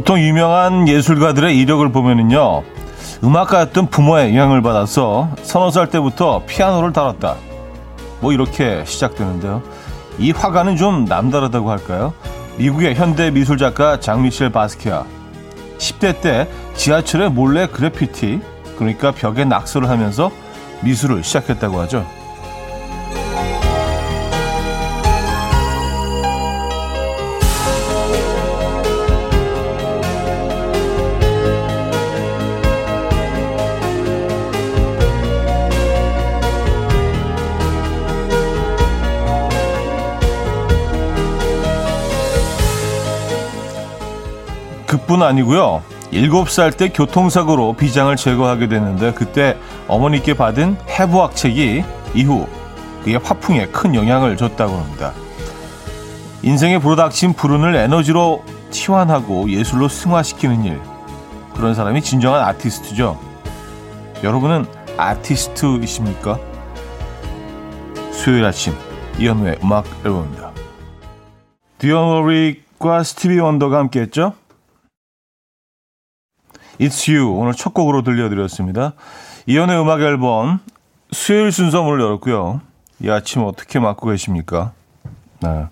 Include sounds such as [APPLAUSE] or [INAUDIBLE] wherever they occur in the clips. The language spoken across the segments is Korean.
보통 유명한 예술가들의 이력을 보면은요, 음악가였던 부모의 영향을 받아서 서너 살 때부터 피아노를 다뤘다. 뭐 이렇게 시작되는데요. 이 화가는 좀 남다르다고 할까요? 미국의 현대 미술 작가 장미셸 바스키아. 10대 때 지하철에 몰래 그래피티, 그러니까 벽에 낙서를 하면서 미술을 시작했다고 하죠. 뿐 아니고요. 7살 때 교통사고로 비장을 제거하게 됐는데 그때 어머니께 받은 해부학 책이 이후 그의 화풍에 큰 영향을 줬다고 합니다. 인생에 불어닥친 불운을 에너지로 치환하고 예술로 승화시키는 일. 그런 사람이 진정한 아티스트죠. 여러분은 아티스트이십니까? 수요일 아침 이현우의 음악 앨범입니다. 디어머릭과 스티비 원더가 함께했죠. It's You 오늘 첫 곡으로 들려드렸습니다. 이연의 음악 앨범 수요일 순서 문을 열었고요. 이 아침 어떻게 맞고 계십니까? 네.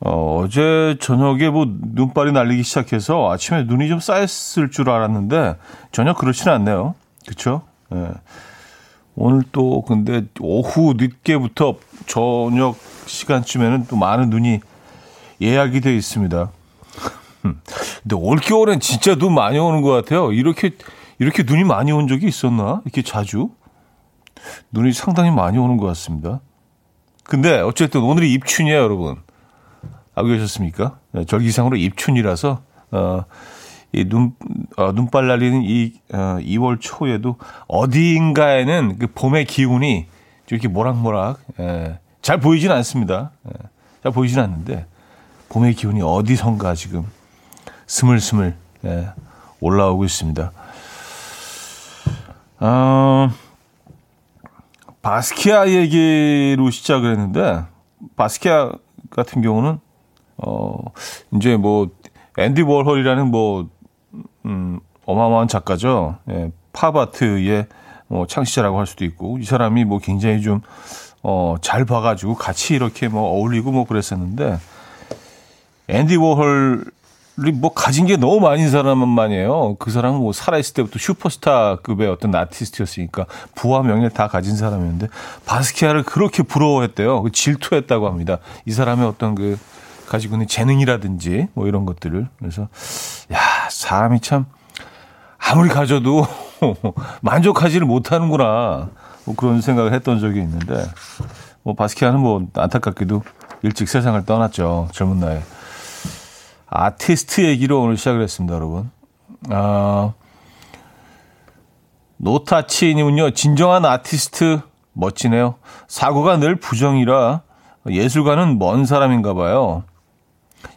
어, 제 저녁에 뭐 눈발이 날리기 시작해서 아침에 눈이 좀 쌓였을 줄 알았는데 전혀 그렇지는 않네요. 그렇죠? 네. 오늘 또 근데 오후 늦게부터 저녁 시간쯤에는 또 많은 눈이 예약이 돼 있습니다. 근데 올겨울엔 진짜 눈 많이 오는 것 같아요. 이렇게, 이렇게 눈이 많이 온 적이 있었나? 이렇게 자주? 눈이 상당히 많이 오는 것 같습니다. 근데 어쨌든 오늘이 입춘이에요, 여러분. 알고 계셨습니까? 네, 절기상으로 입춘이라서, 어, 이 눈, 어, 눈발 날리는 이, 어, 2월 초에도 어디인가에는 그 봄의 기운이 이렇게 모락모락, 예, 잘 보이진 않습니다. 예, 잘 보이진 않는데, 봄의 기운이 어디선가 지금 스물스물 예, 올라오고 있습니다. 어, 바스키아 얘기로 시작을 했는데 바스키아 같은 경우는 어 이제 뭐 앤디 월홀이라는 뭐 음, 어마어마한 작가죠. 예, 팝 아트의 뭐 창시자라고 할 수도 있고 이 사람이 뭐 굉장히 좀 어, 잘 봐가지고 같이 이렇게 뭐 어울리고 뭐 그랬었는데 앤디 워홀 뭐 가진 게 너무 많은 사람만이에요. 그 사람은 뭐 살아있을 때부터 슈퍼스타급의 어떤 아티스트였으니까 부와 명예 다 가진 사람이었는데 바스키아를 그렇게 부러워했대요. 그 질투했다고 합니다. 이 사람의 어떤 그 가지고 있는 재능이라든지 뭐 이런 것들을 그래서 야 사람이 참 아무리 가져도 [LAUGHS] 만족하지를 못하는구나 뭐 그런 생각을 했던 적이 있는데 뭐 바스키아는 뭐 안타깝게도 일찍 세상을 떠났죠 젊은 나이에. 아티스트 얘기로 오늘 시작을 했습니다, 여러분. 아, 노타치님은요, 진정한 아티스트 멋지네요. 사고가 늘 부정이라 예술가는 먼 사람인가 봐요.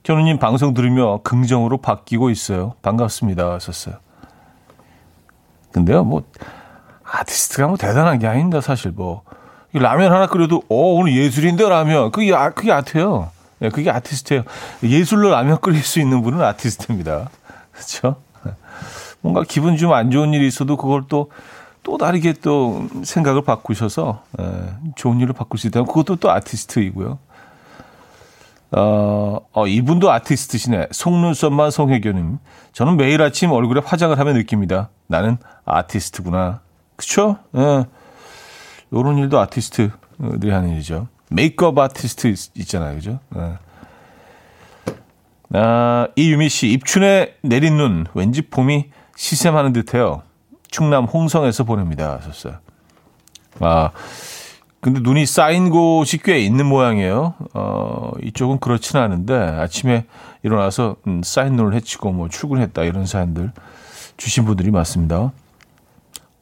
현우님 방송 들으며 긍정으로 바뀌고 있어요. 반갑습니다. 썼어요. 근데요, 뭐, 아티스트가 뭐 대단한 게 아닙니다, 사실 뭐. 라면 하나 끓여도, 어, 오늘 예술인데, 라면. 그게, 아, 그게 아트예요. 네, 그게 아티스트예요. 예술로 라면 끓일 수 있는 분은 아티스트입니다. 그렇죠? 뭔가 기분 좀 안 좋은 일이 있어도 그걸 또, 또 다르게 또 생각을 바꾸셔서 예, 좋은 일을 바꿀 수 있다면 그것도 또 아티스트이고요. 어, 어, 이분도 아티스트시네. 속눈썹만 송혜교님. 저는 매일 아침 얼굴에 화장을 하며 느낍니다. 나는 아티스트구나. 그쵸? 예. 요런 일도 아티스트들이 하는 일이죠. 메이크업 아티스트 있, 잖아요 그죠? 네. 아, 이유미 씨, 입춘에 내린 눈, 왠지 봄이 시샘하는 듯해요. 충남 홍성에서 보냅니다. 하셨어요. 아, 근데 눈이 쌓인 곳이 꽤 있는 모양이에요. 어, 이쪽은 그렇지는 않은데 아침에 일어나서 음, 쌓인 눈을 헤치고 뭐 출근했다 이런 사연들 주신 분들이 많습니다.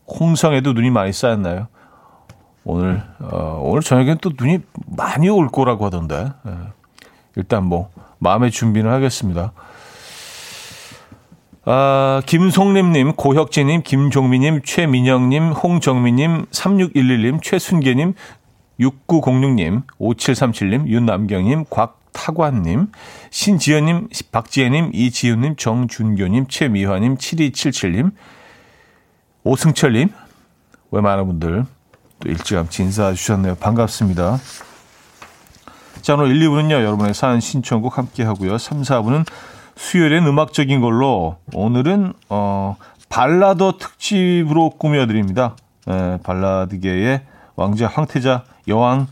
홍성에도 눈이 많이 쌓였나요? 오늘 어, 오늘 저녁엔 또 눈이 많이 올 거라고 하던데 예. 일단 뭐 마음의 준비는 하겠습니다. 아, 김송림님, 고혁진님, 김종민님, 최민영님, 홍정민님, 3611님, 최순계님, 6906님, 5737님, 윤남경님, 박타관님, 신지연님, 박지혜님, 이지윤님, 정준교님, 최미화님, 7277님, 오승철님, 왜 많은 분들 또 일찌감치 인사해 주셨네요. 반갑습니다. 자, 오늘 1, 2부는요, 여러분의 사연 신청곡 함께 하고요. 3, 4부는 수요일엔 음악적인 걸로 오늘은, 어, 발라더 특집으로 꾸며드립니다. 예, 발라드계의 왕자 황태자 여왕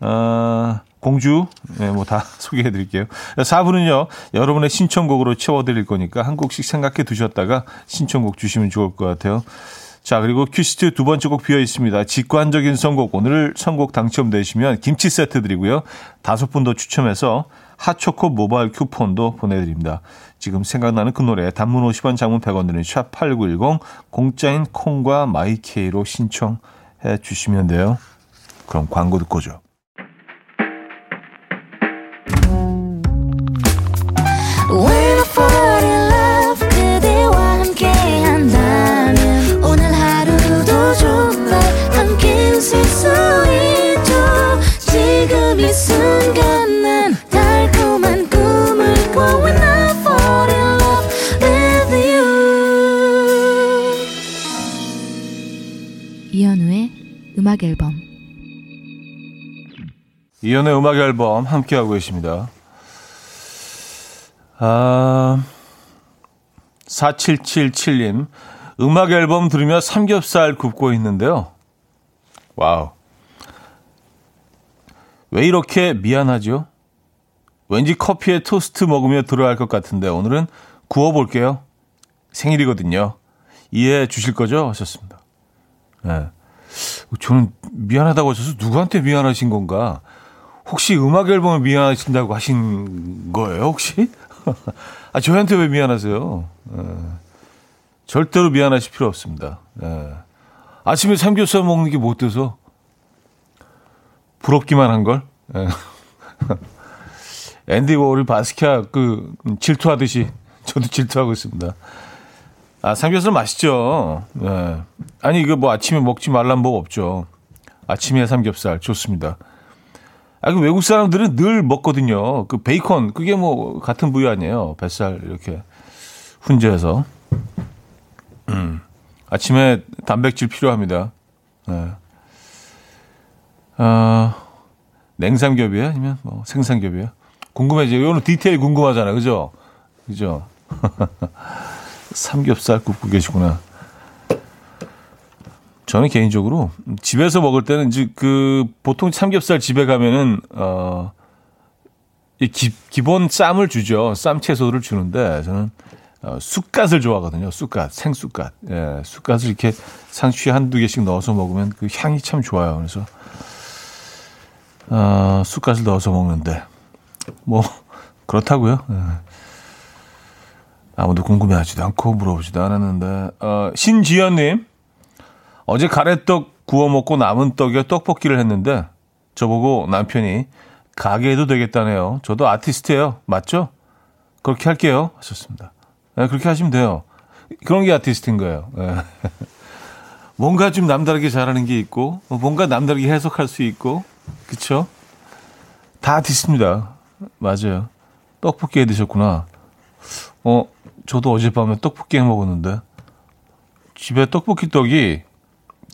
어, 공주 예, 뭐다 [LAUGHS] 소개해 드릴게요. 4부는요. 여러분의 신청곡으로 채워 드릴 거니까 한 곡씩 생각해 두셨다가 신청곡 주시면 좋을 것 같아요. 자, 그리고 퀴스트 두 번째 곡 비어 있습니다. 직관적인 선곡. 오늘 선곡 당첨되시면 김치 세트 드리고요. 다섯 분 더 추첨해서 핫초코 모바일 쿠폰도 보내드립니다. 지금 생각나는 그 노래 단문 50원 장문 100원 드는 샵8910 공짜인 콩과 마이케이로 신청해 주시면 돼요. 그럼 광고 듣고 죠 음악 앨범 이연의 음악 앨범 함께하고 계십니다. 아, 4777님, 음악 앨범 들으며 삼겹살 굽고 있는데요. Wow. 왜 이렇게 미안하죠? 왠지 커피에 토스트 먹으며 들어야 할 것 같은데 오늘은 구워볼게요. 생일이거든요. 이해해 주실 거죠? 하셨습니다. 네. 저는 미안하다고 하셔서 누구한테 미안하신 건가? 혹시 음악 앨범을 미안하신다고 하신 거예요, 혹시? [LAUGHS] 아, 저한테 왜 미안하세요? 에, 예. 절대로 미안하실 필요 없습니다. 에. 예. 아침에 삼겹살 먹는 게 못 돼서 부럽기만 한 걸. 예. [LAUGHS] 앤디 워홀 바스키아 그 질투하듯이 저도 질투하고 있습니다. 아, 삼겹살 맛있죠. 네. 아니, 이거 뭐 아침에 먹지 말란 법 없죠. 아침에 삼겹살 좋습니다. 아, 그 외국 사람들은 늘 먹거든요. 그 베이컨, 그게 뭐 같은 부위 아니에요. 뱃살 이렇게 훈제해서. 음. 아침에 단백질 필요합니다. 네. 아, 냉삼겹이에요? 아니면 뭐 생삼겹이에요? 궁금해지요. 오늘 디테일 궁금하잖아요. 그죠? 그죠? [LAUGHS] 삼겹살 굽고 계시구나. 저는 개인적으로 집에서 먹을 때는 이제 그 보통 삼겹살 집에 가면은 어 이 기, 기본 쌈을 주죠. 쌈 채소를 주는데 저는 어, 쑥갓을 좋아하거든요. 쑥갓, 생쑥갓. 예, 쑥갓을 이렇게 상추에 한두 개씩 넣어서 먹으면 그 향이 참 좋아요. 그래서 어, 쑥갓을 넣어서 먹는데 뭐 그렇다고요. 예. 아무도 궁금해하지도 않고 물어보지도 않았는데 어, 신지연님 어제 가래떡 구워 먹고 남은 떡에 떡볶이를 했는데 저보고 남편이 가게 해도 되겠다네요. 저도 아티스트예요. 맞죠? 그렇게 할게요. 하셨습니다. 네, 그렇게 하시면 돼요. 그런 게 아티스트인 거예요. 네. [LAUGHS] 뭔가 좀 남다르게 잘하는 게 있고 뭔가 남다르게 해석할 수 있고 그쵸? 다 아티스트입니다. 맞아요. 떡볶이 해 드셨구나. 어, 저도 어젯밤에 떡볶이 해 먹었는데 집에 떡볶이 떡이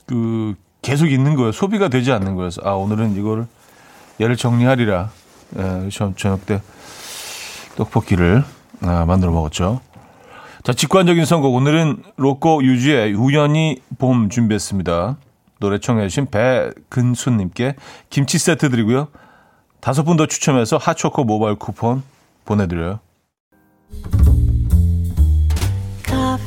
그 계속 있는 거예요. 소비가 되지 않는 거여서 아 오늘은 이거를 얘를 정리하리라. 예, 저녁 때 떡볶이를 아, 만들어 먹었죠. 자, 직관적인 선곡. 오늘은 로꼬 유주의 우연히 봄 준비했습니다. 노래 청해 주신 배근수님께 김치 세트 드리고요. 다섯 분 더 추첨해서 핫초코 모바일 쿠폰 보내드려요.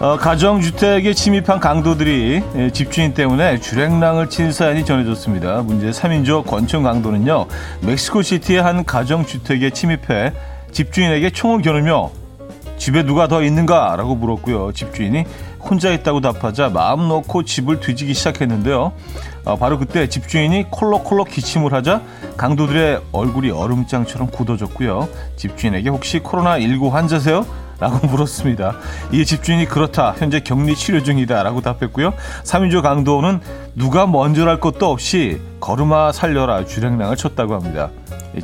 어, 가정주택에 침입한 강도들이 예, 집주인 때문에 주랭랑을 친 사연이 전해졌습니다. 문제 3인조 권총 강도는요, 멕시코시티의 한 가정주택에 침입해 집주인에게 총을 겨누며 집에 누가 더 있는가? 라고 물었고요. 집주인이 혼자 있다고 답하자 마음 놓고 집을 뒤지기 시작했는데요. 어, 바로 그때 집주인이 콜록콜록 기침을 하자 강도들의 얼굴이 얼음장처럼 굳어졌고요. 집주인에게 혹시 코로나19 환자세요? 라고 [LAUGHS] 물었습니다. 이에 집주인이 그렇다. 현재 격리 치료 중이다. 라고 답했고요. 3인조 강도는 누가 먼저랄 것도 없이 걸음아 살려라 주랭랑을 쳤다고 합니다.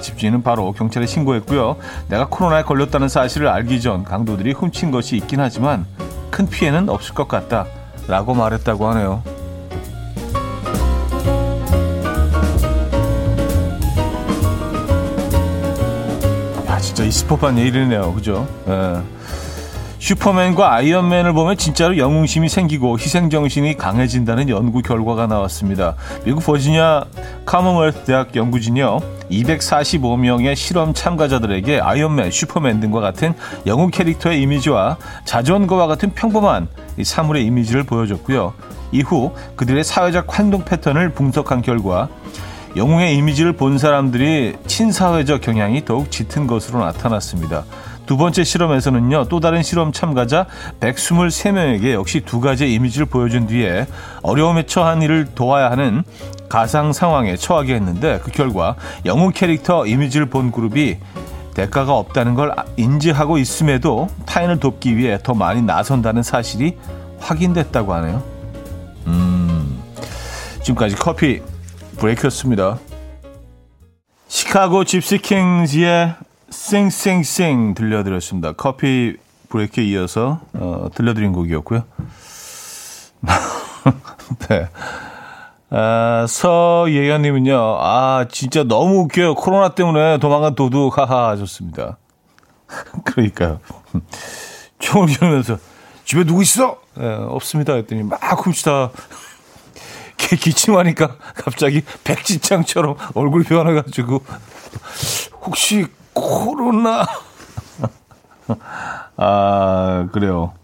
집주인은 바로 경찰에 신고했고요. 내가 코로나에 걸렸다는 사실을 알기 전 강도들이 훔친 것이 있긴 하지만 큰 피해는 없을 것 같다. 라고 말했다고 하네요. 야, 진짜 이 스포판 일이네요. 그죠? 예. 슈퍼맨과 아이언맨을 보면 진짜로 영웅심이 생기고 희생정신이 강해진다는 연구 결과가 나왔습니다. 미국 버지니아 카먼웰스 대학 연구진이요. 245명의 실험 참가자들에게 아이언맨, 슈퍼맨 등과 같은 영웅 캐릭터의 이미지와 자전거와 같은 평범한 사물의 이미지를 보여줬고요. 이후 그들의 사회적 활동 패턴을 분석한 결과 영웅의 이미지를 본 사람들이 친사회적 경향이 더욱 짙은 것으로 나타났습니다. 두 번째 실험에서는요, 또 다른 실험 참가자 123명에게 역시 두 가지의 이미지를 보여준 뒤에 어려움에 처한 이를 도와야 하는 가상 상황에 처하게 했는데 그 결과 영웅 캐릭터 이미지를 본 그룹이 대가가 없다는 걸 인지하고 있음에도 타인을 돕기 위해 더 많이 나선다는 사실이 확인됐다고 하네요. 음, 지금까지 커피 브레이크였습니다. 시카고 집시킹즈의 싱싱싱 들려드렸습니다. 커피 브레이크에 이어서 어, 들려드린 곡이었고요. [LAUGHS] 네. 아, 서예연님은요, 아, 진짜 너무 웃겨요. 코로나 때문에 도망간 도둑, 하하, 하셨습니다. [LAUGHS] 그러니까요. [LAUGHS] 총을 겨누면서, 집에 누구 있어? 네, 없습니다. 했더니 막 훔치다, 기침하니까 갑자기 백지장처럼 얼굴 변해가지고, 혹시 코로나. [LAUGHS] 아, 그래요.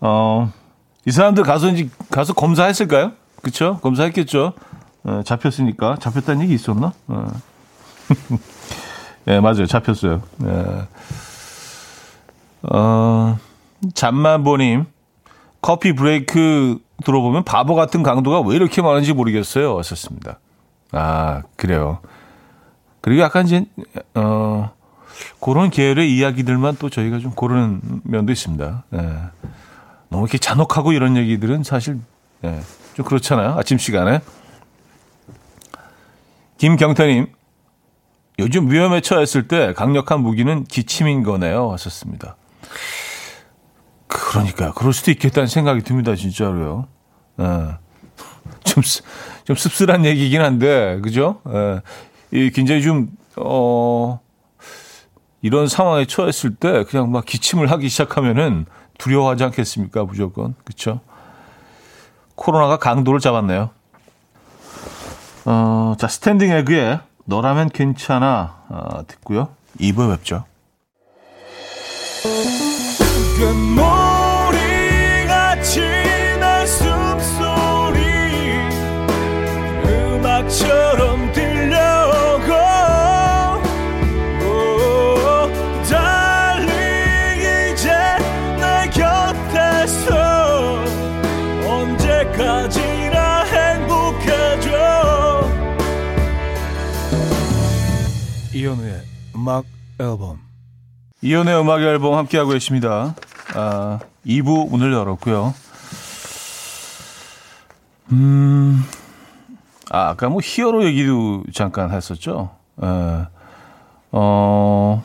어, 이 사람들 가서 이제 가서 검사했을까요? 그쵸? 검사했겠죠? 어, 잡혔으니까. 잡혔다는 얘기 있었나? 어. 네, [LAUGHS] 맞아요. 잡혔어요. 네. 어, 잠만보님, 커피 브레이크 들어보면 바보 같은 강도가 왜 이렇게 많은지 모르겠어요. 왔었습니다. 아, 그래요. 그리고 약간 이제 어 그런 계열의 이야기들만 또 저희가 좀 고르는 면도 있습니다. 예. 너무 이렇게 잔혹하고 이런 얘기들은 사실 예, 좀 그렇잖아요. 아침 시간에. 김경태님, 요즘 위험에 처했을 때 강력한 무기는 기침인 거네요. 하셨습니다. 그러니까요. 그럴 수도 있겠다는 생각이 듭니다. 진짜로요. 예. [LAUGHS] 좀, 좀 씁쓸한 얘기긴 한데, 그죠? 예. 이 굉장히 좀, 어, 이런 상황에 처했을 때 그냥 막 기침을 하기 시작하면은 두려워하지 않겠습니까? 무조건. 그쵸? 코로나가 강도를 잡았네요. 어, 자, 스탠딩 에그의 너라면 괜찮아. 어, 듣고요. 2부에 뵙죠. 음악 앨범 이연우의 음악 앨범 함께하고 계십니다. 아, 2부 문을 열었고요. 음, 아, 아까 뭐 히어로 얘기도 잠깐 했었죠. 에, 예. 어,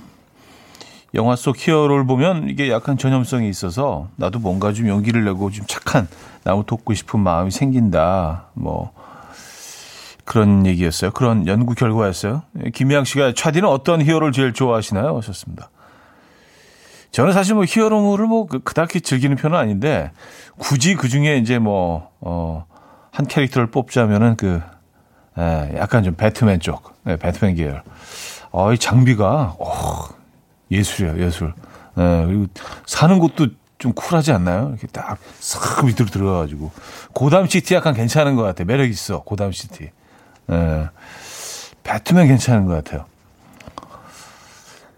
영화 속 히어로를 보면 이게 약간 전염성이 있어서 나도 뭔가 좀 용기를 내고 좀 착한 나무 돕고 싶은 마음이 생긴다. 뭐 그런 얘기였어요. 그런 연구 결과였어요. 김미양 씨가 차디는 어떤 히어로를 제일 좋아하시나요? 하셨습니다. 저는 사실 뭐 히어로물을 뭐 그, 그닥 즐기는 편은 아닌데 굳이 그 중에 이제 뭐, 어, 한 캐릭터를 뽑자면은 그, 에, 예, 약간 좀 배트맨 쪽, 네, 배트맨 계열. 어, 이 장비가, 어, 예술이에요, 예술. 에, 예, 그리고 사는 곳도 좀 쿨하지 않나요? 이렇게 딱 싹 밑으로 들어가가지고 고담 시티 약간 괜찮은 것 같아. 매력 있어 고담 시티. 예. 배트맨 괜찮은 것 같아요.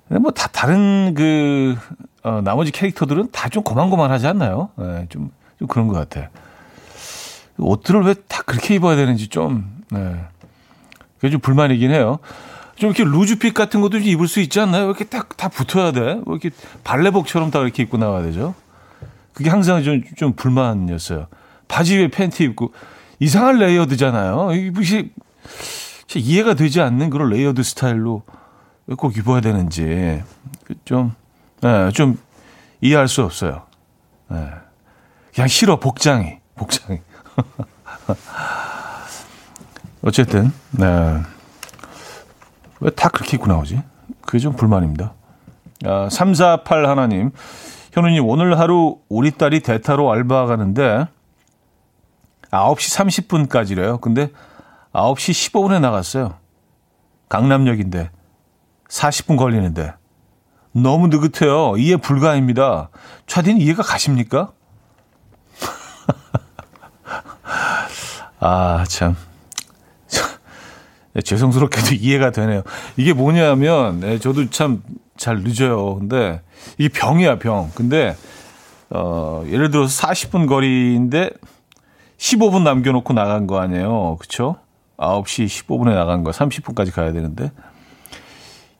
근데 뭐 다 다른 그 어, 나머지 캐릭터들은 다 좀 고만고만하지 않나요? 예, 좀, 좀 그런 것 같아. 옷들을 왜 다 그렇게 입어야 되는지 좀, 네. 그게 좀 불만이긴 해요. 좀 이렇게 loose fit 같은 것도 좀 입을 수 있지 않나요? 왜 이렇게 딱, 다 붙어야 돼? 왜 이렇게 발레복처럼 다 이렇게 입고 나와야 되죠? 그게 항상 좀, 좀 불만이었어요. 바지 위에 팬티 입고, 이상한 layered잖아요. 이것 이 이해가 되지 않는 그런 layered 스타일로 꼭 입어야 되는지, 좀, 네, 좀 이해할 수 없어요. 네. 그냥 싫어, 복장이. 복장이. [LAUGHS] 어쨌든, 네. 왜 다 그렇게 입고 나오지? 그게 좀 불만입니다. 아, 348 하나님. 현우님, 오늘 하루 우리 딸이 대타로 알바 가는데 9시 30분까지래요. 근데 9시 15분에 나갔어요. 강남역인데 40분 걸리는데 너무 느긋해요. 이해 불가입니다. 차디는 이해가 가십니까? [LAUGHS] 아, 참. 네, [LAUGHS] 죄송스럽게도 이해가 되네요. 이게 뭐냐면, 네, 저도 참 잘 늦어요. 근데 이게 병이야, 병. 근데, 어, 예를 들어서 40분 거리인데 15분 남겨놓고 나간 거 아니에요. 그쵸? 9시 15분에 나간 거 30분까지 가야 되는데.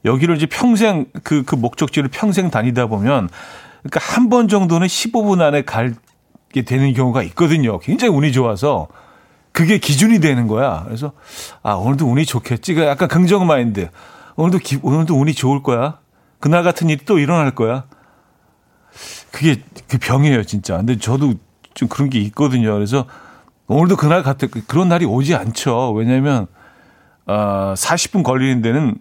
여기를 이제 평생, 그, 그 목적지를 평생 다니다 보면, 그러니까 한 번 정도는 15분 안에 가게 되는 경우가 있거든요. 굉장히 운이 좋아서. 그게 기준이 되는 거야. 그래서 아 오늘도 운이 좋겠지. 그 약간 긍정 마인드. 오늘도 기, 오늘도 운이 좋을 거야. 그날 같은 일이 또 일어날 거야. 그게 그 병이에요, 진짜. 근데 저도 좀 그런 게 있거든요. 그래서 오늘도 그날 같은 그런 날이 오지 않죠. 왜냐하면 어, 40분 걸리는 데는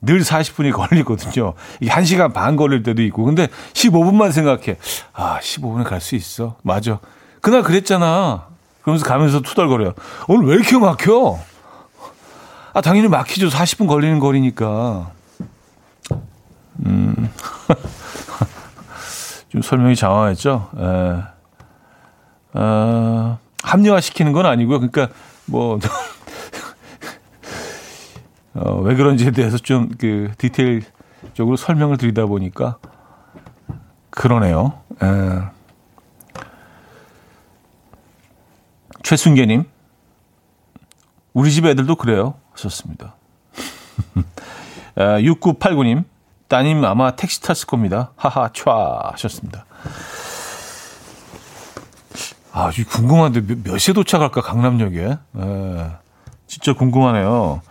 늘 40분이 [LAUGHS] 걸리거든요. 이게 1시간 반 걸릴 때도 있고. 근데 15분만 생각해. 아, 15분에 갈 수 있어. 맞아. 그날 그랬잖아. 그러면서 가면서 투덜거려요. 오늘 왜 이렇게 막혀? 아, 당연히 막히죠. 40분 걸리는 거리니까. 음. [LAUGHS] 좀 설명이 장황했죠? 예. 어, 합리화시키는 건 아니고요. 그러니까, 뭐, [LAUGHS] 어, 왜 그런지에 대해서 좀 그 디테일적으로 설명을 드리다 보니까 그러네요. 예. 최순계님, 우리 집 애들도 그래요. 하셨습니다. [LAUGHS] 아, 6989님, 따님 아마 택시 탔을 겁니다. 하하, 촤 하셨습니다. 아, 궁금한데 몇, 몇 시에 도착할까, 강남역에? 에, 진짜 궁금하네요.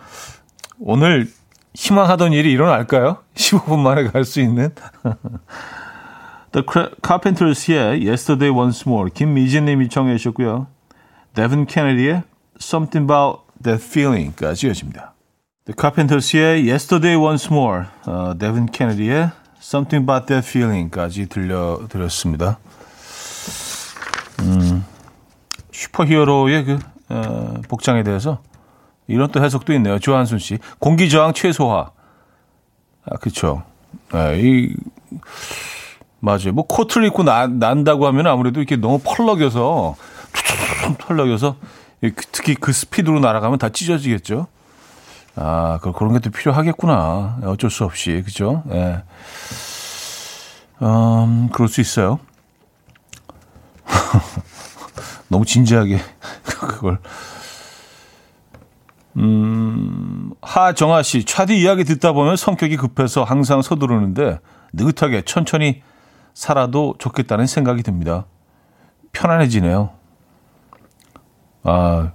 오늘 희망하던 일이 일어날까요? 15분 만에 갈 수 있는? The Carpenters의 Yesterday Once More, 김미진님이 청해 주셨고요. 데븐 케네디의 Something About That Feeling까지 이어집니다. The Carpenters의 Yesterday Once More, 어, 데븐 케네디의 Something About That Feeling까지 들려드렸습니다. 음, 슈퍼히어로의 그 어, 복장에 대해서 이런 또 해석도 있네요. 조한순 씨. 공기 저항 최소화. 아, 그쵸. 아, 이, 맞아요. 뭐 코트를 입고 나, 난다고 하면 아무래도 이렇게 너무 펄럭여서 털럭여서 특히 그 스피드로 날아가면 다 찢어지겠죠. 아, 그런 게 또 필요하겠구나. 어쩔 수 없이. 그죠? 예. 음, 그럴 수 있어요. [LAUGHS] 너무 진지하게 [LAUGHS] 그걸. 음, 하정아 씨, 차디 이야기 듣다 보면 성격이 급해서 항상 서두르는데 느긋하게 천천히 살아도 좋겠다는 생각이 듭니다. 편안해지네요. 아,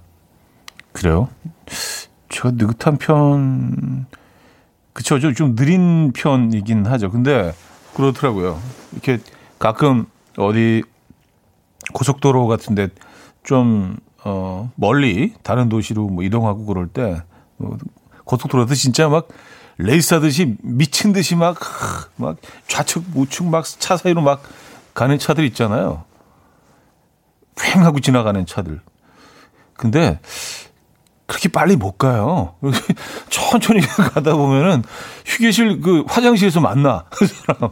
그래요? 제가 느긋한 편, 그쵸, 좀, 좀 느린 편이긴 하죠. 근데 그렇더라고요. 이렇게 가끔 어디 고속도로 같은데 좀 어, 멀리 다른 도시로 뭐 이동하고 그럴 때 어, 고속도로도 진짜 막 레이스하듯이 미친 듯이 막, 막 좌측 우측 막 차 사이로 막 가는 차들 있잖아요. 휑 하고 지나가는 차들. 근데 그렇게 빨리 못 가요. [LAUGHS] 천천히 [LAUGHS] 가다 보면은 휴게실 그 화장실에서 만나 [LAUGHS] 그 사람.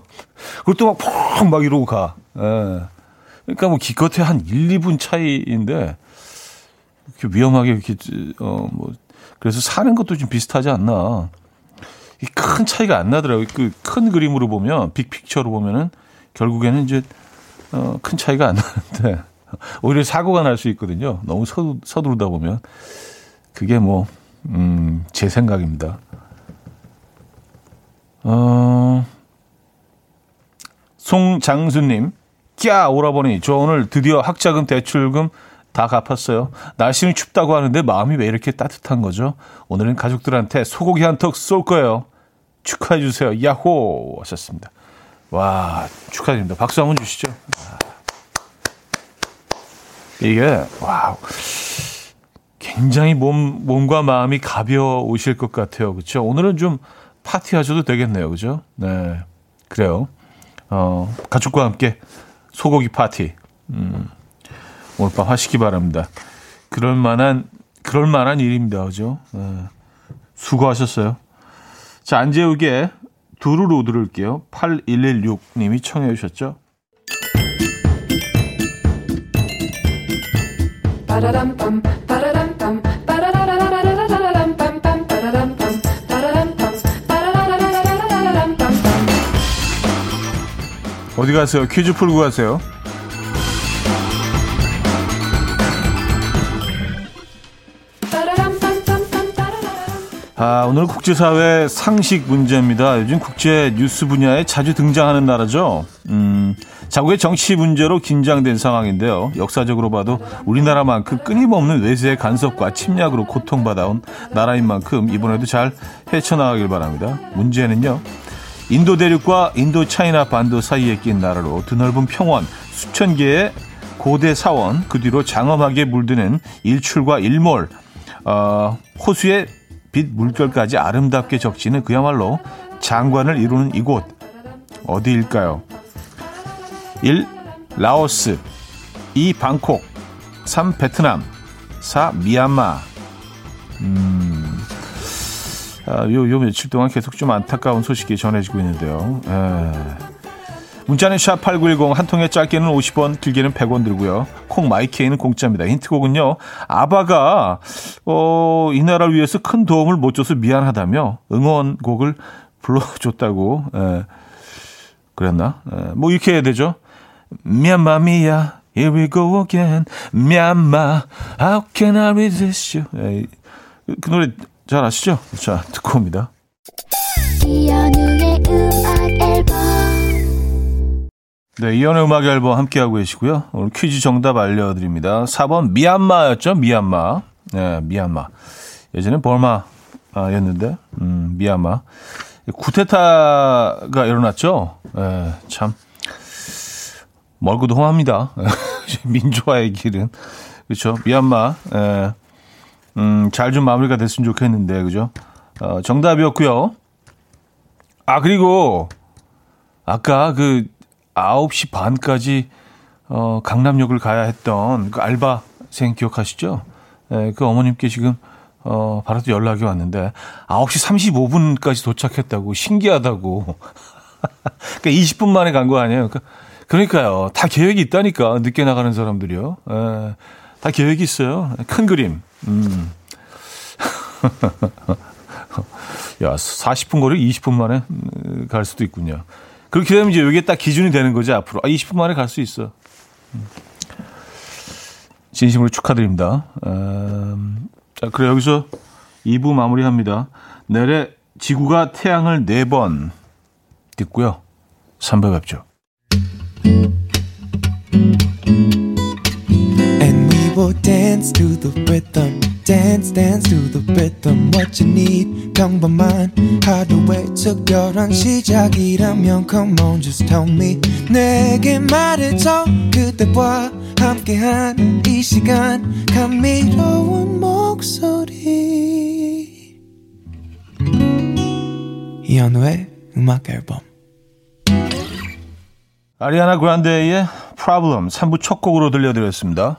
그것도 막펑막 이러고 가. 에. 그러니까 뭐 기껏해 한 1, 2분 차이인데 이렇게 위험하게 이렇게 어 뭐 그래서 사는 것도 좀 비슷하지 않나. 큰 차이가 안 나더라고요. 그 큰 그림으로 보면 빅픽처로 보면은 결국에는 이제 어 큰 차이가 안 나는데 [LAUGHS] 오히려 사고가 날 수 있거든요. 너무 서두, 서두르다 보면 그게 뭐 음, 제 생각입니다. 어, 송장수님, 꺄 오라버니 저 오늘 드디어 학자금 대출금 다 갚았어요. 날씨는 춥다고 하는데 마음이 왜 이렇게 따뜻한 거죠? 오늘은 가족들한테 소고기 한턱 쏠 거예요. 축하해 주세요. 야호 하셨습니다. 와 축하드립니다. 박수 한번 주시죠. 아. 이게 와 굉장히 몸 몸과 마음이 가벼우실 것 같아요. 그렇죠? 오늘은 좀 파티하셔도 되겠네요. 그죠? 네 그래요. 어 가족과 함께 소고기 파티. 음, 오늘 밤 하시기 바랍니다. 그럴 만한, 그럴 만한 일입니다. 그죠? 네. 수고하셨어요. 자, 안재욱의 두루루 들을게요. 8116님이 청해 주셨죠? 바라람밤 어디 가세요? 퀴즈 풀고 가세요. 아, 오늘 국제사회 상식 문제입니다. 요즘 국제 뉴스 분야에 자주 등장하는 나라죠. 음, 자국의 정치 문제로 긴장된 상황인데요. 역사적으로 봐도 우리나라만큼 끊임없는 외세의 간섭과 침략으로 고통받아온 나라인 만큼 이번에도 잘 헤쳐나가길 바랍니다. 문제는요. 인도 대륙과 인도 차이나 반도 사이에 낀 나라로 드넓은 평원, 수천 개의 고대 사원, 그 뒤로 장엄하게 물드는 일출과 일몰, 어, 호수의 빛 물결까지 아름답게 적지는 그야말로 장관을 이루는 이곳 어디일까요? 1. 라오스 2. 방콕 3. 베트남 4. 미얀마 음... 아, 요, 요 며칠 동안 계속 좀 안타까운 소식이 전해지고 있는데요. 에. 문자는 샵8910 한 통에 짧게는 50원 길게는 100원 들고요. 콩 마이케이는 공짜입니다. 힌트곡은요. 아바가 어, 이 나라를 위해서 큰 도움을 못 줘서 미안하다며 응원곡을 불러줬다고 에, 그랬나? 에, 뭐 이렇게 해야 되죠. 미얀마 미야 Here we go again 미얀마 How can I resist you 에, 그 노래 잘 아시죠? 자, 듣고 옵니다. 네, 이현의 음악 앨범 함께하고 계시고요. 오늘 퀴즈 정답 알려드립니다. 4번 미얀마였죠? 미얀마. 네, 미얀마. 예전엔 벌마였는데, 음, 미얀마. 구테타가 일어났죠? 네, 참. 멀고도 험합니다. [LAUGHS] 민주화의 길은. 그렇죠. 미얀마. 네. 음, 잘 좀 마무리가 됐으면 좋겠는데, 그죠? 어, 정답이었고요. 아, 그리고 아까 그 9시 반까지 어, 강남역을 가야 했던 그 알바생 기억하시죠? 예, 그 어머님께 지금 어, 바로 또 연락이 왔는데 9시 35분까지 도착했다고 신기하다고. [LAUGHS] 그니까 20분 만에 간 거 아니에요? 그러니까, 그러니까요. 다 계획이 있다니까 늦게 나가는 사람들이요. 예. 다 계획이 있어요. 큰 그림. 음. [LAUGHS] 야, 40분 거리 20분 만에 음, 갈 수도 있군요. 그렇게 되면 이제 이게 딱 기준이 되는 거죠, 앞으로. 아, 20분 만에 갈 수 있어. 음. 진심으로 축하드립니다. 음, 자, 그래, 여기서 2부 마무리합니다. 내래 지구가 태양을 4번 듣고요. 3배 뵙죠. Oh, dance to the rhythm. Dance, dance to the rhythm. What you need, 평범한 하루의 특별한 시작이라면 Come on, just tell me. 내게 말해줘. 그대와 함께한 이 시간. 감미로운 목소리. 이현우의 음악 앨범. 아리아나 그란데의 Problem 3부 첫 곡으로 들려드렸습니다.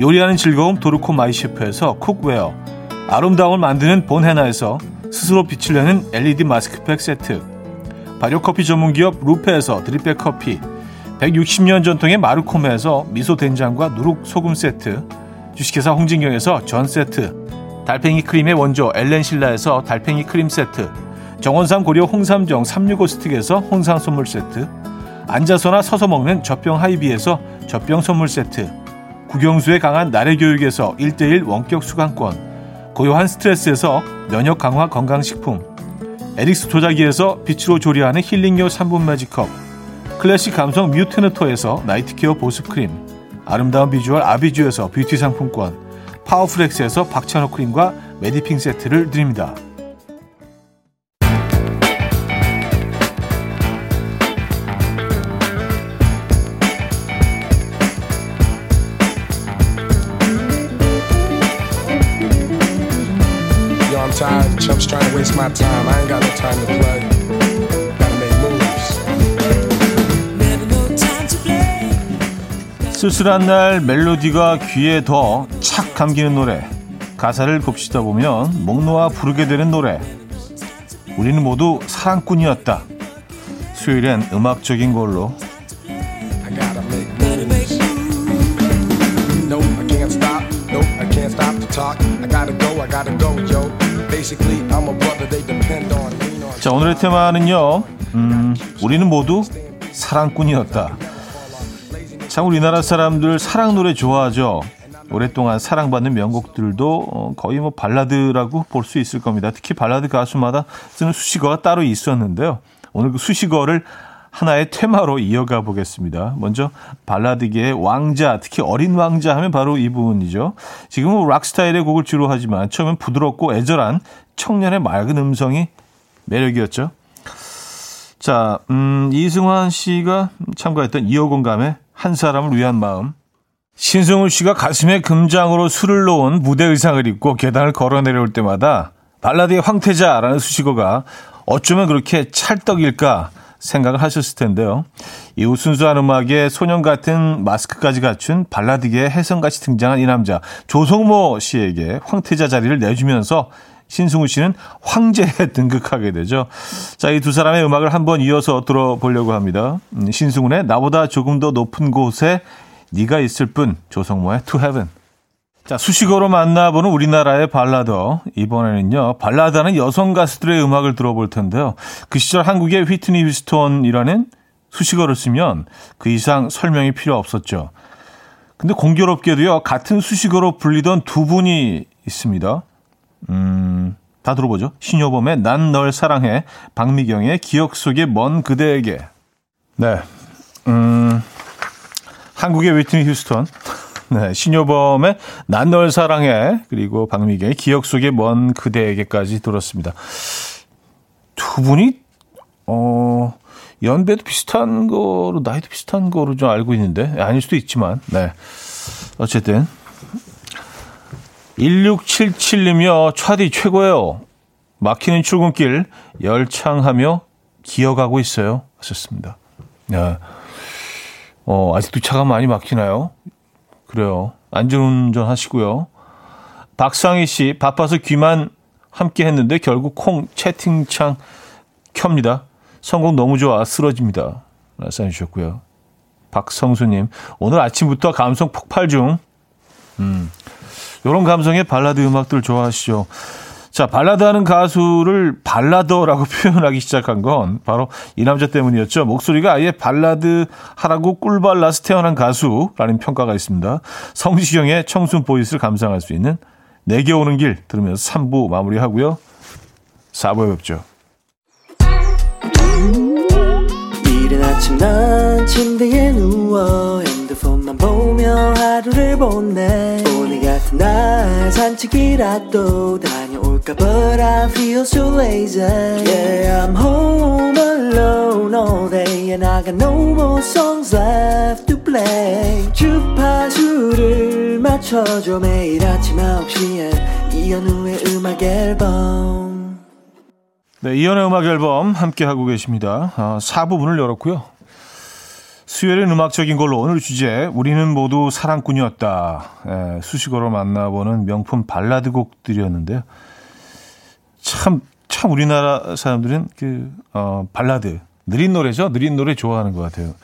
요리하는 즐거움 도르코 마이셰프에서 cookware 아름다움을 만드는 본헤나에서 스스로 빛을 내는 LED 마스크팩 세트 발효커피 전문기업 루페에서 drip bag 커피 160년 전통의 마르코메에서 미소 된장과 누룩 소금 세트 주식회사 홍진경에서 전 세트 달팽이 크림의 원조 엘렌실라에서 달팽이 크림 세트 정원삼 고려 홍삼정 365 스틱에서 홍삼 선물 세트 앉아서나 서서 먹는 젖병 하이비에서 젖병 선물 세트 국영수에 강한 나래 교육에서 1대1 원격 수강권 고요한 스트레스에서 면역 강화 건강식품 에릭스 조자기에서 빛으로 조리하는 힐링요 3분 매직컵 클래식 감성 뮤테너토에서 night care 보습크림 아름다운 비주얼 아비주에서 뷰티 상품권 파워프렉스에서 박찬호 크림과 메디핑 세트를 드립니다. Chumps trying to waste my time. I ain't got no time to play. Gotta make moves. 쓸쓸한 날 멜로디가 귀에 더 착 감기는 노래. 가사를 곱시다 보면 목 놓아 부르게 되는 노래. 우리는 모두 사랑꾼이었다. 수요일엔 음악적인 걸로 자, 오늘의 테마는요. 음, 우리는 모두 사랑꾼이었다. 참 우리나라 사람들 사랑 노래 좋아하죠. 오랫동안 사랑받는 명곡들도 어, 거의 뭐 발라드라고 볼 수 있을 겁니다. 특히 발라드 가수마다 쓰는 수식어가 따로 있었는데요. 오늘 그 수식어를 하나의 테마로 이어가 보겠습니다. 먼저 발라드계의 왕자, 특히 어린 왕자 하면 바로 이 부분이죠. 지금은 락 스타일의 곡을 주로 하지만 처음엔 부드럽고 애절한 청년의 맑은 음성이 매력이었죠. 자, 음, 이승환 씨가 참가했던 이어공감의 한 사람을 위한 마음. 신승우 씨가 가슴에 금장으로 술을 놓은 무대 의상을 입고 계단을 걸어 내려올 때마다 발라드의 황태자라는 수식어가 어쩌면 그렇게 찰떡일까 생각을 하셨을 텐데요. 이후 순수한 음악에 소년 같은 마스크까지 갖춘 발라드계의 혜성같이 등장한 이 남자 조성모 씨에게 황태자 자리를 내주면서 신승우 씨는 황제에 [LAUGHS] 등극하게 되죠. 자, 이 두 사람의 음악을 한번 이어서 들어보려고 합니다. 음, 신승훈의 나보다 조금 더 높은 곳에 네가 있을 뿐 조성모의 To Heaven. 자, 수식어로 만나보는 우리나라의 발라더. 이번에는요, 발라드하는 여성 가수들의 음악을 들어볼 텐데요. 그 시절 한국의 휘트니 휴스톤이라는 수식어를 쓰면 그 이상 설명이 필요 없었죠. 근데 공교롭게도요, 같은 수식어로 불리던 두 분이 있습니다. 음, 다 들어보죠. 신효범의 난 널 사랑해, 박미경의 기억 속의 먼 그대에게. 네. 음, 한국의 휘트니 휴스톤. [LAUGHS] 네, 신효범의 난 널 사랑해 그리고 박미경의 기억 속의 먼 그대에게까지 들었습니다. 두 분이 어 연배도 비슷한 거로 나이도 비슷한 거로 좀 알고 있는데 아닐 수도 있지만 네 어쨌든 1677님이요 차디 최고예요. 막히는 출근길 열창하며 기어가고 있어요. 하셨습니다. 네. 어, 아직도 차가 많이 막히나요? 그래요. 안전운전 하시고요. 박상희 씨, 바빠서 귀만 함께 했는데 결국 콩 채팅창 켭니다. 성공 너무 좋아. 쓰러집니다. 라사해 주셨고요. 박성수님, 오늘 아침부터 감성 폭발 중. 음, 요런 감성의 발라드 음악들 좋아하시죠. 자, 발라드 하는 가수를 발라더라고 [LAUGHS] 표현하기 시작한 건 바로 이 남자 때문이었죠. 목소리가 아예 발라드 하라고 꿀발라서 태어난 가수라는 평가가 있습니다. 성시경의 청순 보이스를 감상할 수 있는 내게 오는 길 들으면서 3부 마무리하고요. 4부에 뵙죠. 이른 아침 난 침대에 누워 핸드폰만 보며 하루를 보내 오늘 같은 날 산책이라도 다녀올까 But I feel so lazy Yeah I'm home alone all day And I got no more songs left to play 주파수를 맞춰줘 매일 아침 9시에 이현우의 음악 앨범 네, 이연의 음악 앨범 함께 하고 계십니다. 아, 4부분을 열었고요. 수요일은 음악적인 걸로 오늘 주제 우리는 모두 사랑꾼이었다. 예, 수식어로 만나보는 명품 발라드 곡들이었는데요. 참, 참 우리나라 사람들은 그, 어, 발라드, 느린 노래죠? 느린 노래 좋아하는 것 같아요.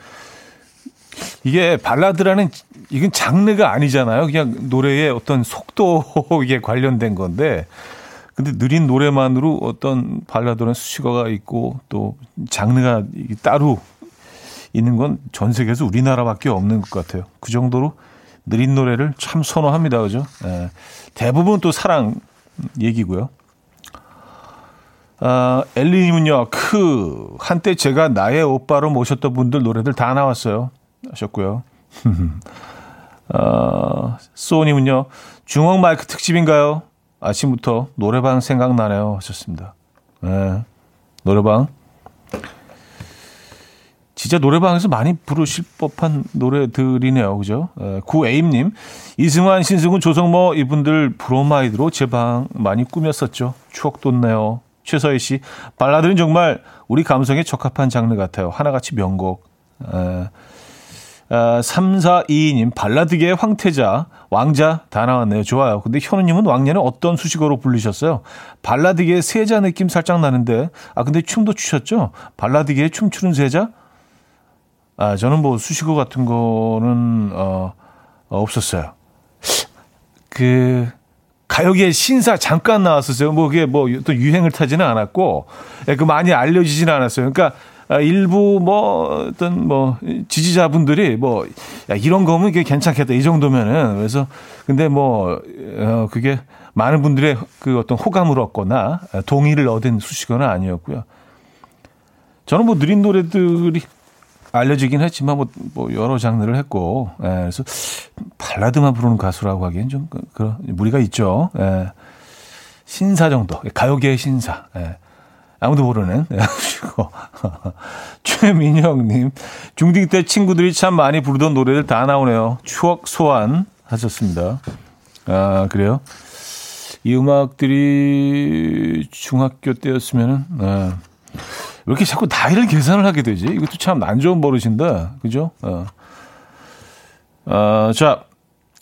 이게 발라드라는, 이건 장르가 아니잖아요. 그냥 노래의 어떤 속도에 [LAUGHS] 관련된 건데, 근데 느린 노래만으로 어떤 발라드는 수식어가 있고 또 장르가 따로 있는 건 전 세계에서 우리나라밖에 없는 것 같아요. 그 정도로 느린 노래를 참 선호합니다. 그죠? 예. 대부분 또 사랑 얘기고요. 아, 엘리님은요, 크, 한때 제가 나의 오빠로 모셨던 분들 노래들 다 나왔어요. 하셨고요. [LAUGHS] 아, 소님은요, 중앙 마이크 특집인가요? 아침부터 노래방 생각나네요. 하셨습니다. 네, 노래방. 진짜 노래방에서 많이 부르실 법한 노래들이네요. 그죠? 에, 구에임님, 이승환, 신승훈, 조성모 이분들 브로마이드로 제 방 많이 꾸몄었죠. 추억 돋네요. 최서희 씨, 발라드는 정말 우리 감성에 적합한 장르 같아요. 하나같이 명곡. 에, 아, 3422님, 발라드계의 황태자, 왕자 다 나왔네요. 좋아요. 근데 현우님은 왕년에 어떤 수식어로 불리셨어요? 발라드계의 세자 느낌 살짝 나는데, 아, 근데 춤도 추셨죠? 발라드계의 춤추는 세자? 아, 저는 뭐 수식어 같은 거는, 어, 어 없었어요. 그, 가요계 신사 잠깐 나왔었어요. 뭐 그게 뭐 또 유행을 타지는 않았고, 예, 그 많이 알려지지는 않았어요. 그러니까 아, 일부 뭐 어떤 뭐 지지자분들이 뭐 야, 이런 거면 이게 괜찮겠다 이 정도면은 그래서 근데 뭐 어, 그게 많은 분들의 그 어떤 호감을 얻거나 동의를 얻은 수식어는 아니었고요. 저는 뭐 느린 노래들이 알려지긴 했지만 뭐, 뭐 여러 장르를 했고 예, 그래서 발라드만 부르는 가수라고 하기엔 좀 그, 그런 무리가 있죠. 예. 신사 정도 가요계의 신사. 예. 아무도 모르는. 그리고 [LAUGHS] 최민영님, 중딩 때 친구들이 참 많이 부르던 노래들 다 나오네요. 추억 소환 하셨습니다. 아, 그래요? 이 음악들이 중학교 때였으면은, 네. 왜 이렇게 자꾸 나이를 계산을 하게 되지? 이것도 참 안 좋은 버릇인데, 그죠? 어. 어, 자,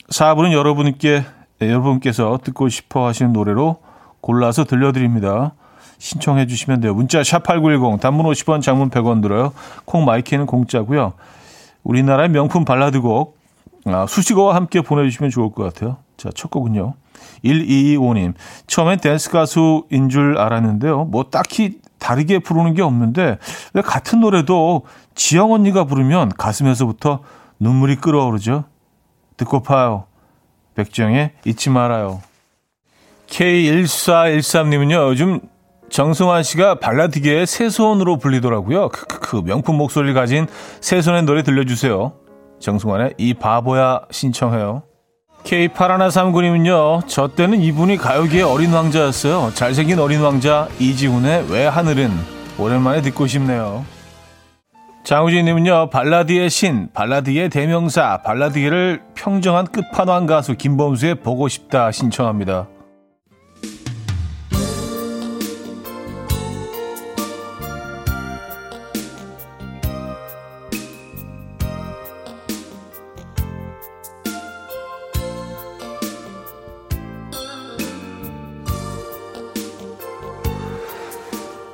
4부는 여러분께, 여러분께서 듣고 싶어 하시는 노래로 골라서 들려드립니다. 신청해 주시면 돼요. 문자 샵8910 단문 50원 장문 100원 들어요. 콩 my K는 공짜고요. 우리나라의 명품 발라드곡 아, 수식어와 함께 보내주시면 좋을 것 같아요. 자, 첫 곡은요. 1225님. 처음엔 댄스 가수인 줄 알았는데요. 뭐 딱히 다르게 부르는 게 없는데 왜 같은 노래도 지영 언니가 부르면 가슴에서부터 눈물이 끓어오르죠. 듣고 파요. 백정의 잊지 말아요. K1413님은요. 요즘 정승환 씨가 발라드계의 새손으로 불리더라고요. 크크크 명품 목소리를 가진 새손의 노래 들려주세요. 정승환의 이 바보야 신청해요. K8139님은요. 저 때는 이분이 가요계의 어린 왕자였어요. 잘생긴 어린 왕자 이지훈의 왜 하늘은 오랜만에 듣고 싶네요. 장우진님은요. 발라드의 신, 발라드의 대명사, 발라드계를 평정한 끝판왕 가수 김범수의 보고 싶다 신청합니다.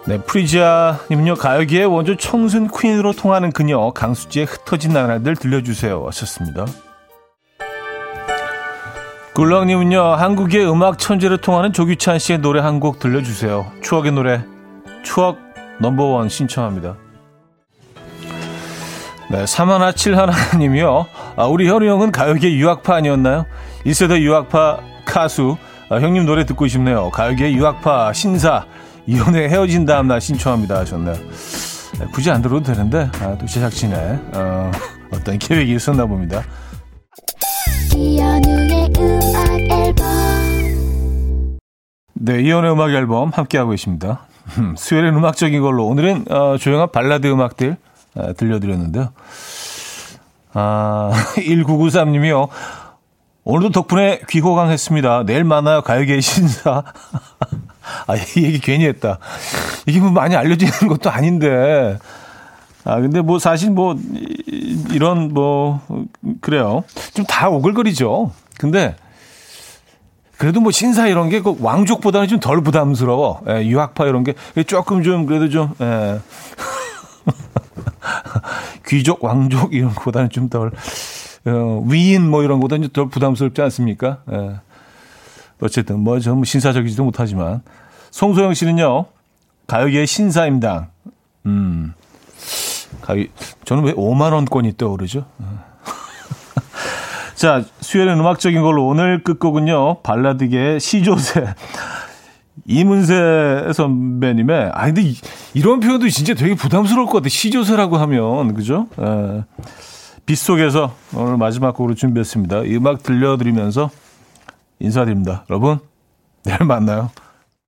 네, 프리지아님은요, 가요계의 원조 청순 퀸으로 통하는 그녀, 강수지의 흩어진 나날들 들려주세요. 하셨습니다. 굴렁님은요, 한국의 음악 천재로 통하는 조규찬 씨의 노래 한 곡 들려주세요. 추억의 노래, 추억 넘버원 신청합니다. 네, 사마나 칠하나님이요. 아, 우리 현우 형은 가요계 유학파 아니었나요? 1세대 유학파 가수. 아, 형님 노래 듣고 싶네요. 가요계 유학파 신사. 이혼에 헤어진 다음 날 신청합니다 하셨네요. 네, 굳이 안 들어도 되는데 아, 또 제작진의 어, 어떤 계획이 있었나 봅니다. 네, 이연의 음악 앨범 함께하고 계십니다. 음, 수요일엔 음악적인 걸로 오늘은 어, 조용한 발라드 음악들 어, 들려드렸는데요. 아, [LAUGHS] 1993님이요. 오늘도 덕분에 귀호강했습니다. 내일 만나요. 가요계의 신사. [LAUGHS] 아, 이 얘기 괜히 했다. 이게 뭐 많이 알려지는 [LAUGHS] 것도 아닌데. 아, 근데 뭐 사실 뭐, 이- 이런 뭐, 그래요. 좀 다 오글거리죠. 근데 그래도 뭐 신사 이런 게그 왕족보다는 좀 덜 부담스러워. 예, 유학파 이런 게 조금 좀 그래도 좀, 예. [LAUGHS] 귀족, 왕족 이런 거보다는 좀 덜, 어, 위인 뭐 이런 거보다는 좀덜 부담스럽지 않습니까? 예. 어쨌든 뭐좀 신사적이지도 못하지만. 송소영 씨는요, 가요계의 신사임당. 음. 가요, 저는 왜 5만 원권이 떠오르죠? [LAUGHS] 자, 수요일은 음악적인 걸로 오늘 끝곡은요, 발라드계의 시조새. 이문세 선배님의, 아, 근데 이, 런 표현도 진짜 되게 부담스러울 것 같아. 시조새라고 하면, 그죠? 에, 빗속에서 오늘 마지막 곡으로 준비했습니다. 이 음악 들려드리면서 인사드립니다. 여러분, 내일 만나요.